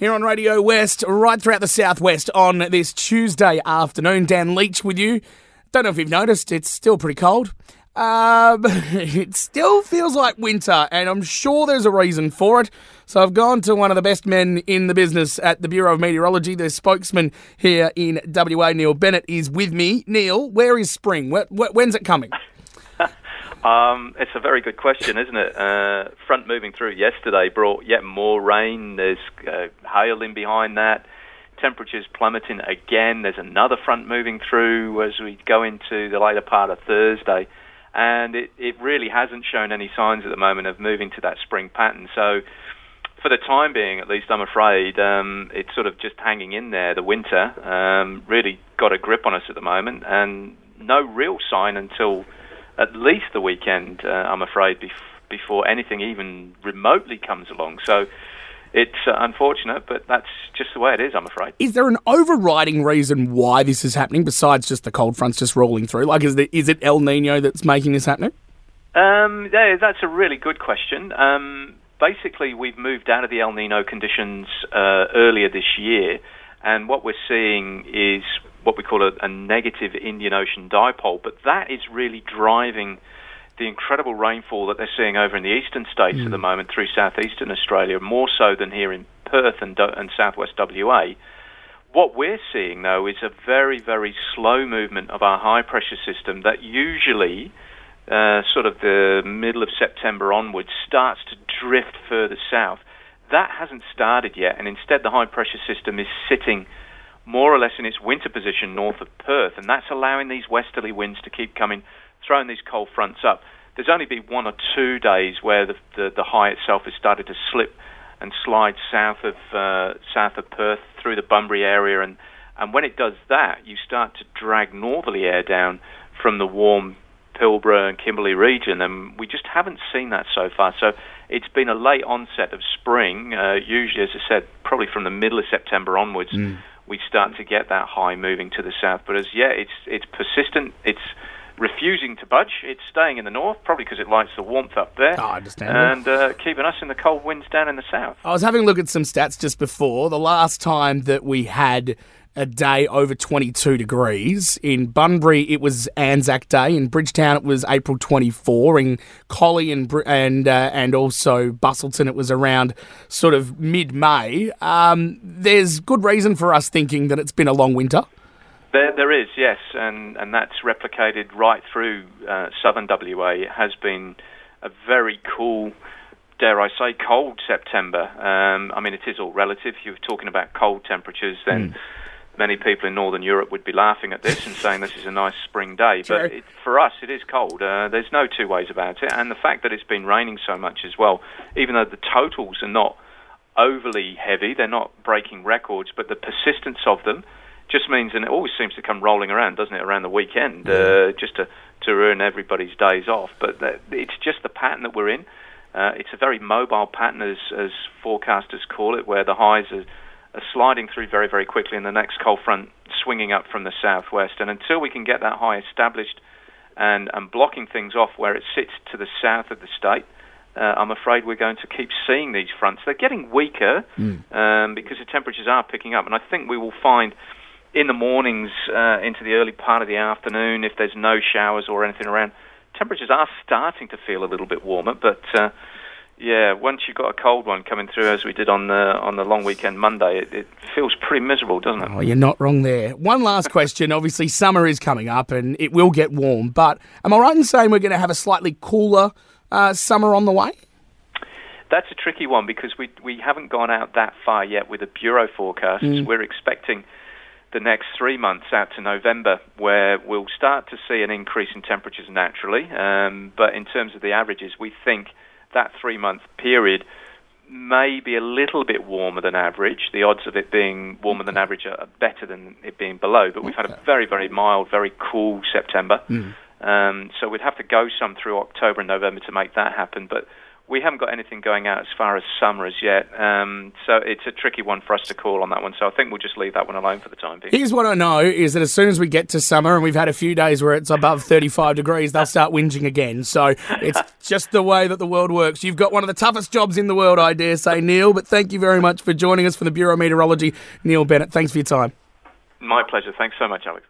here on Radio West, right throughout the southwest on this Tuesday afternoon. Dan Leach with you. Don't know if you've noticed, it's still pretty cold. Um, it still feels like winter, and I'm sure there's a reason for it. So I've gone to one of the best men in the business at the Bureau of Meteorology. The spokesman here in WA, Neil Bennett, is with me. Neil, where is spring? when's it coming? Um, it's a very good question, isn't it? Uh, front moving through yesterday brought yet more rain. There's uh, hail in behind that. Temperatures plummeting again. There's another front moving through as we go into the later part of Thursday. And it, it really hasn't shown any signs at the moment of moving to that spring pattern. So, for the time being, at least, I'm afraid um, it's sort of just hanging in there. The winter um, really got a grip on us at the moment, and no real sign until at least the weekend, uh, I'm afraid, bef- before anything even remotely comes along. So it's uh, unfortunate, but that's just the way it is, I'm afraid. Is there an overriding reason why this is happening besides just the cold fronts just rolling through? Like, is, is it El Nino that's making this happening? Um, yeah, that's a really good question. Um, basically, we've moved out of the El Nino conditions uh, earlier this year, and what we're seeing is what we call a, a negative Indian Ocean dipole, but that is really driving the incredible rainfall that they're seeing over in the eastern states mm. at the mm. moment through southeastern Australia, more so than here in Perth and, and southwest WA. What we're seeing, though, is a very, very slow movement of our high pressure system that usually, uh, sort of the middle of September onwards, starts to drift further south. That hasn't started yet, and instead the high pressure system is sitting more or less in its winter position north of Perth, and that's allowing these westerly winds to keep coming, throwing these cold fronts up. There's only been one or two days where the, the, the high itself has started to slip and slide south of uh, south of Perth through the Bunbury area, and and when it does that, you start to drag northerly air down from the warm Pilbara and Kimberley region, and we just haven't seen that so far. So it's been a late onset of spring. Uh, usually, as I said, probably from the middle of September onwards. Mm we start to get that high moving to the south. But as yet, it's it's persistent. It's refusing to budge. It's staying in the north, probably because it likes the warmth up there. Oh, I understand. And uh, keeping us in the cold winds down in the south. I was having a look at some stats just before. The last time that we had a day over 22 degrees. In Bunbury, it was Anzac Day. In Bridgetown, it was April 24. In Collie and and uh, and also Busselton, it was around sort of mid May. Um, there's good reason for us thinking that it's been a long winter. There, there is, yes, and and that's replicated right through uh, southern WA. It has been a very cool dare I say, cold September. Um, I mean, it is all relative. You're talking about cold temperatures, then mm many people in Northern Europe would be laughing at this and saying this is a nice spring day. But it, for us, it is cold. Uh, there's no two ways about it. And the fact that it's been raining so much as well, even though the totals are not overly heavy, they're not breaking records, but the persistence of them just means, and it always seems to come rolling around, doesn't it, around the weekend, uh, just to, to ruin everybody's days off. But that, it's just the pattern that we're in. Uh, it's a very mobile pattern, as, as forecasters call it, where the highs are are sliding through very, very quickly, and the next cold front swinging up from the southwest. And until we can get that high established and, and blocking things off where it sits to the south of the state, uh, I'm afraid we're going to keep seeing these fronts. They're getting weaker mm. um, because the temperatures are picking up, and I think we will find in the mornings uh, into the early part of the afternoon, if there's no showers or anything around, temperatures are starting to feel a little bit warmer, but uh, yeah, once you've got a cold one coming through, as we did on the on the long weekend Monday, it, it feels pretty miserable, doesn't it? Oh, you're not wrong there. One last question. Obviously, summer is coming up, and it will get warm. But am I right in saying we're going to have a slightly cooler uh, summer on the way? That's a tricky one because we we haven't gone out that far yet with the bureau forecasts. Mm. We're expecting the next three months out to November, where we'll start to see an increase in temperatures naturally. Um, but in terms of the averages, we think that three month period may be a little bit warmer than average. The odds of it being warmer than average are better than it being below. But we've had a very, very mild, very cool September. Mm. Um, so we'd have to go some through October and November to make that happen. But we haven't got anything going out as far as summer as yet. Um, so it's a tricky one for us to call on that one. So I think we'll just leave that one alone for the time being. Here's what I know is that as soon as we get to summer and we've had a few days where it's above 35 degrees, they'll start whinging again. So it's just the way that the world works. You've got one of the toughest jobs in the world, I dare say, Neil. But thank you very much for joining us from the Bureau of Meteorology, Neil Bennett. Thanks for your time. My pleasure. Thanks so much, Alex.